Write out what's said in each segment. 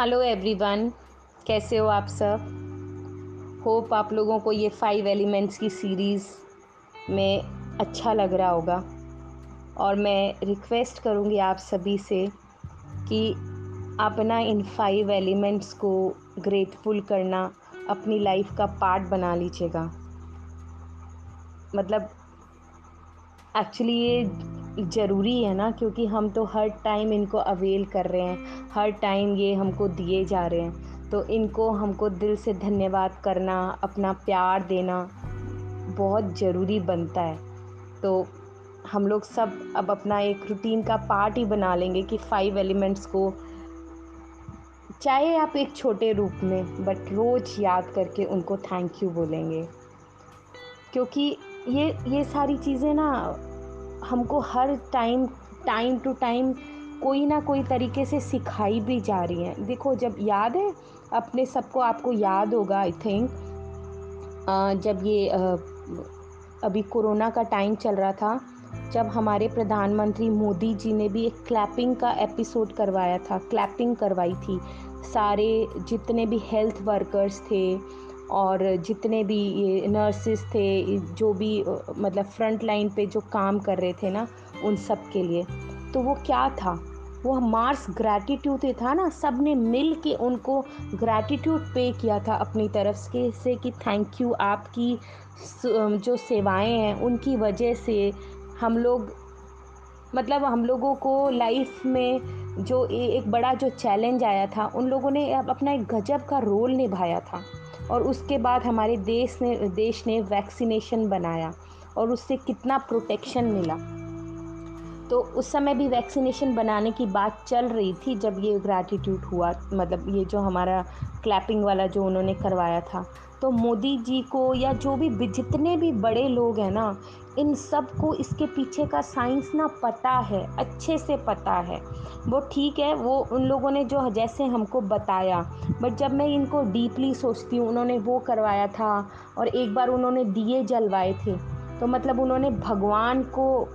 Hello everyone, कैसे हो आप सब? होप आप लोगों को ये फाइव एलिमेंट्स की सीरीज़ में अच्छा लग रहा होगा। और मैं रिक्वेस्ट करूँगी आप सभी से कि अपना इन फाइव एलिमेंट्स को ग्रेटफुल करना, अपनी लाइफ का पार्ट बना लीजिएगा। मतलब एक्चुअली ये ज़रूरी है ना, क्योंकि हम तो हर टाइम इनको अवेल कर रहे हैं, हर टाइम ये हमको दिए जा रहे हैं। तो इनको हमको दिल से धन्यवाद करना, अपना प्यार देना बहुत ज़रूरी बनता है। तो हम लोग सब अब अपना एक रूटीन का पार्ट ही बना लेंगे कि फाइव एलिमेंट्स को, चाहे आप एक छोटे रूप में बट रोज़ याद करके उनको थैंक यू बोलेंगे। क्योंकि ये ये सारी चीज़ें ना हमको हर टाइम टाइम टू टाइम कोई ना कोई तरीके से सिखाई भी जा रही हैं। देखो, जब याद है, अपने सबको आपको याद होगा आई थिंक जब ये अभी कोरोना का टाइम चल रहा था, जब हमारे प्रधानमंत्री मोदी जी ने भी एक क्लैपिंग का एपिसोड करवाया था क्लैपिंग करवाई थी। सारे जितने भी हेल्थ वर्कर्स थे और जितने भी ये नर्सिस थे जो भी मतलब फ्रंट लाइन पे जो काम कर रहे थे ना, उन सब के लिए। तो वो क्या था? वो मार्स ग्रैटिट्यूड था ना। सबने मिल के उनको ग्रैटिट्यूड पे किया था अपनी तरफ़ से से कि थैंक यू आपकी जो सेवाएँ हैं, उनकी वजह से हम लोग मतलब हम लोगों को लाइफ में जो एक बड़ा जो चैलेंज आया था, उन लोगों ने अपना एक गजब का रोल निभाया था। और उसके बाद हमारे देश ने देश ने वैक्सीनेशन बनाया और उससे कितना प्रोटेक्शन मिला। तो उस समय भी वैक्सीनेशन बनाने की बात चल रही थी जब ये ग्रैटिट्यूड हुआ मतलब ये जो हमारा क्लैपिंग वाला जो उन्होंने करवाया था। तो मोदी जी को या जो भी जितने भी बड़े लोग हैं ना, इन सबको इसके पीछे का साइंस ना पता है, अच्छे से पता है। वो ठीक है, वो उन लोगों ने जो जैसे हमको बताया बट जब मैं इनको डीपली सोचती हूँ, उन्होंने वो करवाया था और एक बार उन्होंने दिए जलवाए थे तो मतलब उन्होंने भगवान को,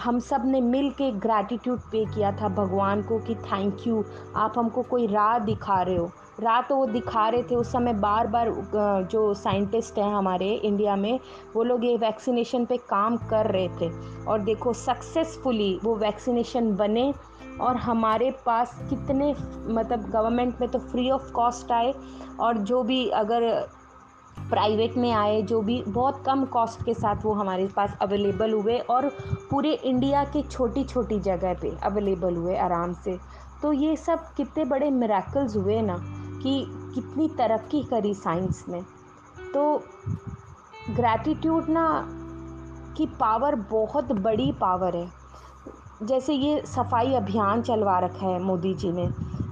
हम सबने मिल के ग्रैटिट्यूड पे किया था, भगवान को कि थैंक यू आप हमको कोई राह दिखा रहे हो। राह तो वो दिखा रहे थे, उस समय बार बार जो साइंटिस्ट हैं हमारे इंडिया में, वो लोग ये वैक्सीनेशन पे काम कर रहे थे। और देखो, सक्सेसफुली वो वैक्सीनेशन बने और हमारे पास कितने मतलब गवर्नमेंट में तो फ्री ऑफ़ कॉस्ट आए और जो भी अगर प्राइवेट में आए, जो भी बहुत कम कॉस्ट के साथ वो हमारे पास अवेलेबल हुए और पूरे इंडिया के छोटी छोटी जगह पे अवेलेबल हुए आराम से। तो ये सब कितने बड़े मेराकल्स हुए ना। कि कितनी तरक्की करी साइंस ने। तो ग्रैटिट्यूड ना की पावर बहुत बड़ी पावर है। जैसे ये सफ़ाई अभियान चलवा रखा है मोदी जी ने।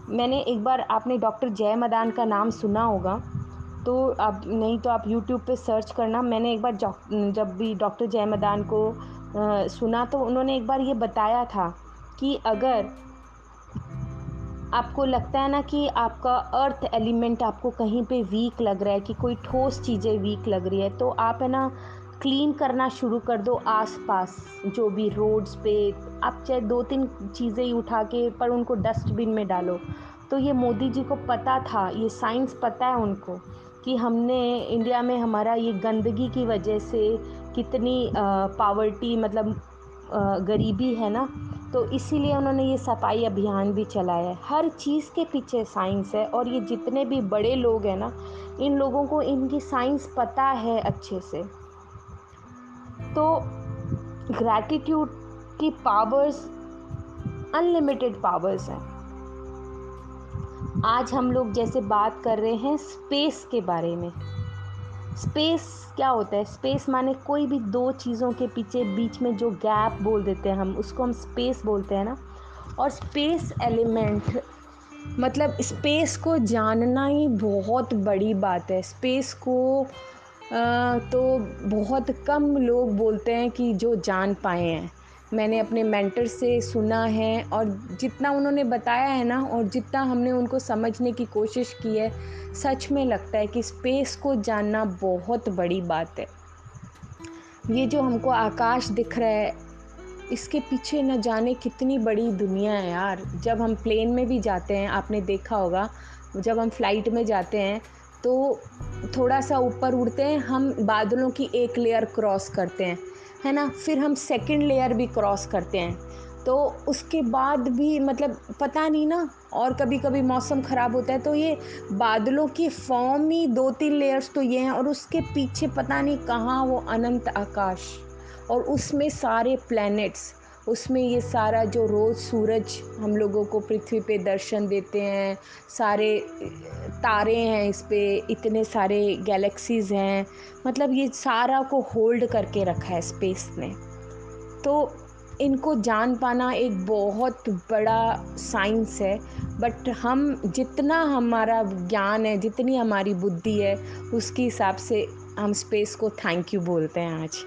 मैंने एक बार आपने डॉक्टर जय मदान का नाम सुना होगा। तो आप नहीं तो आप यूट्यूब पे सर्च करना। मैंने एक बार जब भी डॉक्टर जय मदान को आ, सुना तो उन्होंने एक बार ये बताया था कि अगर आपको लगता है ना कि आपका अर्थ एलिमेंट आपको कहीं पे वीक लग रहा है, कि कोई ठोस चीज़ें वीक लग रही है तो आप है ना क्लीन करना शुरू कर दो आसपास, जो भी रोड्स पे, आप चाहे दो तीन चीज़ें ही उठा के, पर उनको डस्टबिन में डालो। तो ये मोदी जी को पता था, ये साइंस पता है उनको, कि हमने इंडिया में हमारा ये गंदगी की वजह से कितनी पावर्टी मतलब गरीबी है ना तो इसीलिए उन्होंने ये सफ़ाई अभियान भी चलाया है। हर चीज़ के पीछे साइंस है और ये जितने भी बड़े लोग हैं ना, इन लोगों को इनकी साइंस पता है अच्छे से। तो ग्रैटिट्यूड की पावर्स अनलिमिटेड पावर्स हैं। आज हम लोग जैसे बात कर रहे हैं स्पेस के बारे में। स्पेस क्या होता है? स्पेस माने कोई भी दो चीज़ों के पीछे बीच में जो गैप बोल देते हैं हम उसको हम स्पेस बोलते हैं ना। और स्पेस एलिमेंट मतलब स्पेस को जानना ही बहुत बड़ी बात है। स्पेस को आ, तो बहुत कम लोग बोलते हैं कि जो जान पाए हैं। मैंने अपने मेंटर से सुना है और जितना उन्होंने बताया है ना और जितना हमने उनको समझने की कोशिश की है, सच में लगता है कि स्पेस को जानना बहुत बड़ी बात है। ये जो हमको आकाश दिख रहा है, इसके पीछे न जाने कितनी बड़ी दुनिया है यार। जब हम प्लेन में भी जाते हैं, आपने देखा होगा, जब हम फ़्लाइट में जाते हैं तो थोड़ा सा ऊपर उड़ते हैं, हम बादलों की एक लेयर क्रॉस करते हैं। है ना? फिर हम सेकंड लेयर भी क्रॉस करते हैं। तो उसके बाद भी मतलब पता नहीं ना, और कभी कभी मौसम ख़राब होता है तो ये बादलों की फॉर्म ही दो तीन लेयर्स तो ये हैं, और उसके पीछे पता नहीं कहाँ वो अनंत आकाश और उसमें सारे प्लैनेट्स उसमें ये सारा जो रोज़ सूरज हम लोगों को पृथ्वी पे दर्शन देते हैं, सारे तारे हैं इस पर इतने सारे गैलेक्सीज़ हैं मतलब ये सारा को होल्ड करके रखा है स्पेस ने। तो इनको जान पाना एक बहुत बड़ा साइंस है बट हम जितना हमारा ज्ञान है, जितनी हमारी बुद्धि है, उसके हिसाब से हम स्पेस को थैंक यू बोलते हैं आज।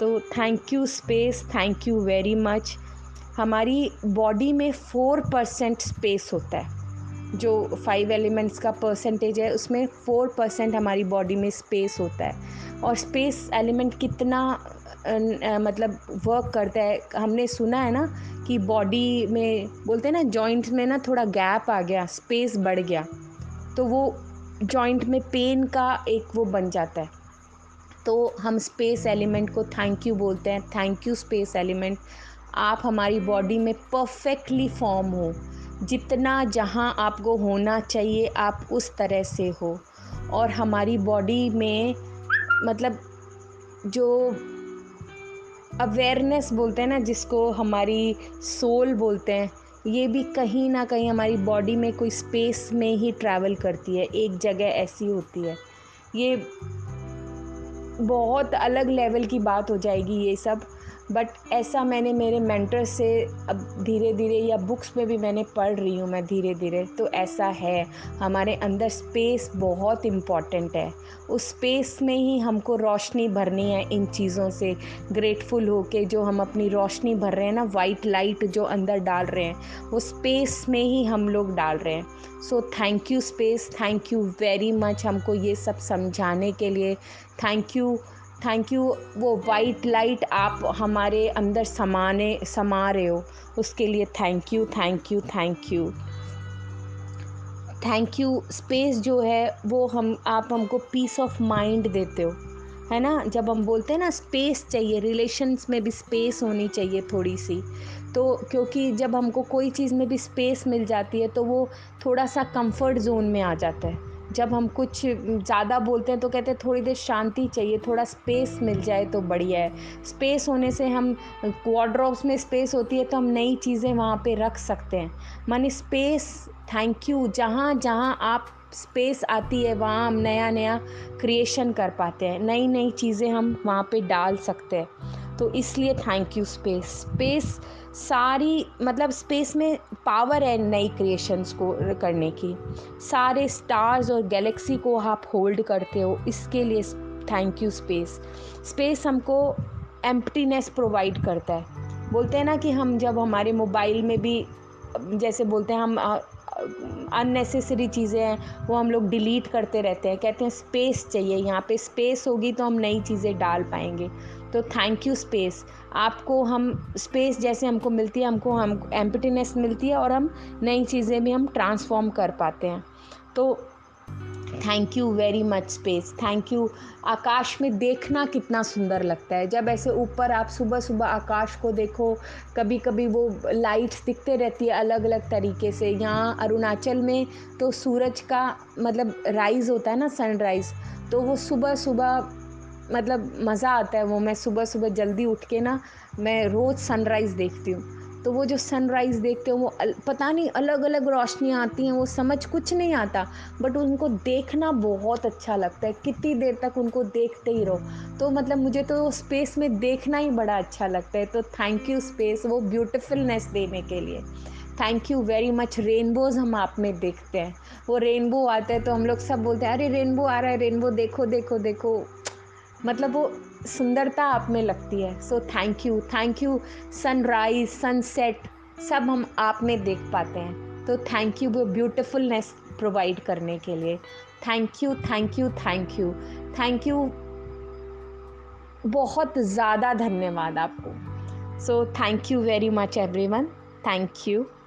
तो thank you space thank you very much हमारी बॉडी में फोर परसेंट स्पेस होता है। जो फाइव एलिमेंट्स का परसेंटेज है, उसमें फोर परसेंट हमारी बॉडी में स्पेस होता है। और स्पेस एलिमेंट कितना मतलब वर्क करता है। हमने सुना है ना कि बॉडी में, बोलते हैं ना जॉइंट्स में ना थोड़ा गैप आ गया स्पेस बढ़ गया। तो वो जॉइंट में पेन का एक वो बन जाता है। तो हम स्पेस एलिमेंट को थैंक यू बोलते हैं। थैंक यू स्पेस एलिमेंट आप हमारी बॉडी में परफेक्टली फॉर्म हो। जितना जहाँ आपको होना चाहिए, आप उस तरह से हो। और हमारी बॉडी में मतलब जो अवेयरनेस बोलते हैं ना, जिसको हमारी सोल बोलते हैं, ये भी कहीं ना कहीं हमारी बॉडी में कोई स्पेस में ही ट्रैवल करती है। एक जगह ऐसी होती है। ये बहुत अलग लेवल की बात हो जाएगी ये सब। बट ऐसा मैंने मेरे मेंटर से अब धीरे धीरे या बुक्स में भी मैंने पढ़ रही हूँ मैं धीरे धीरे तो ऐसा है। हमारे अंदर स्पेस बहुत इंपॉर्टेंट है। उस स्पेस में ही हमको रोशनी भरनी है इन चीज़ों से। ग्रेटफुल हो के जो हम अपनी रोशनी भर रहे हैं ना वाइट लाइट जो अंदर डाल रहे हैं, वो स्पेस में ही हम लोग डाल रहे हैं। So thank you space thank you very much हमको ये सब समझाने के लिए। थैंक यू थैंक यू वो वाइट लाइट आप हमारे अंदर समाने, समा रहे हो। उसके लिए thank you thank you thank you thank you space जो है, वो हम, आप हमको पीस ऑफ़ माइंड देते हो। है ना? जब हम बोलते हैं ना स्पेस चाहिए रिलेशन्स में भी स्पेस होनी चाहिए थोड़ी सी। तो क्योंकि जब हमको कोई चीज़ में भी स्पेस मिल जाती है तो वो थोड़ा सा कंफर्ट जोन में आ जाता है। जब हम कुछ ज़्यादा बोलते हैं तो कहते हैं थोड़ी देर शांति चाहिए, थोड़ा स्पेस मिल जाए तो बढ़िया है। स्पेस होने से हम वार्ड्रॉप्स में स्पेस होती है तो हम नई चीज़ें वहाँ पे रख सकते हैं। मानी स्पेस थैंक यू जहाँ जहाँ आप स्पेस आती है, वहाँ हम नया नया क्रिएशन कर पाते हैं। नई नई चीज़ें हम वहाँ पे डाल सकते हैं। तो इसलिए थैंक यू स्पेस स्पेस सारी मतलब स्पेस में पावर है नई क्रिएशंस को करने की. सारे स्टार्स और गैलेक्सी को आप होल्ड करते हो, इसके लिए थैंक यू स्पेस स्पेस हमको एम्प्टीनेस प्रोवाइड करता है. बोलते हैं ना कि हम जब हमारे मोबाइल में भी, जैसे बोलते हैं हम अननेसेसरी चीज़ें हैं, वो हम लोग डिलीट करते रहते हैं. कहते हैं स्पेस चाहिए, यहाँ पे स्पेस होगी तो हम नई चीज़ें डाल पाएँगे. तो थैंक यू स्पेस आपको हम स्पेस जैसे हमको मिलती है, हमको हम एम्पटीनेस मिलती है और हम नई चीज़ें भी हम ट्रांसफॉर्म कर पाते हैं। तो thank you very much space thank you आकाश में देखना कितना सुंदर लगता है। जब ऐसे ऊपर आप सुबह सुबह आकाश को देखो कभी कभी वो लाइट्स दिखते रहती है अलग अलग तरीके से। यहाँ अरुणाचल में तो सूरज का मतलब राइज़ होता है ना सनराइज़ तो वो सुबह सुबह मतलब मज़ा आता है वो। मैं सुबह सुबह जल्दी उठ के ना मैं रोज़ सनराइज़ देखती हूँ। तो वो जो सनराइज़ देखते हो वो अल, पता नहीं अलग अलग रोशनियाँ आती हैं वो समझ कुछ नहीं आता। बट उनको देखना बहुत अच्छा लगता है। कितनी देर तक उनको देखते ही रहो। तो मतलब मुझे तो स्पेस में देखना ही बड़ा अच्छा लगता है। तो थैंक यू स्पेस वो ब्यूटिफुलनेस देने के लिए। Thank you very much rainbows हम आप में देखते हैं। वो रेनबो आता है तो हम लोग सब बोलते हैं अरे रेनबो आ रहा है रेनबो देखो देखो देखो। मतलब वो सुंदरता आप में लगती है। So thank you thank you sunrise sunset सब हम आप में देख पाते हैं। तो थैंक यू वो ब्यूटिफुलनेस प्रोवाइड करने के लिए। Thank you thank you thank you thank you बहुत ज़्यादा धन्यवाद आपको। So thank you very much everyone thank you.